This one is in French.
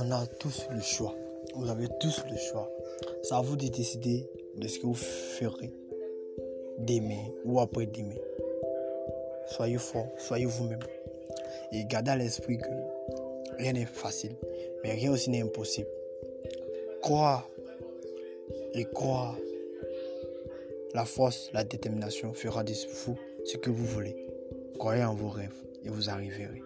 On a tous le choix. Vous avez tous le choix. C'est à vous de décider de ce que vous ferez demain ou après-demain. Soyez fort, soyez vous-même. Et gardez à l'esprit que rien n'est facile, mais rien aussi n'est impossible. Croire et croire. La force, la détermination fera de vous ce que vous voulez. Croyez en vos rêves et vous arriverez.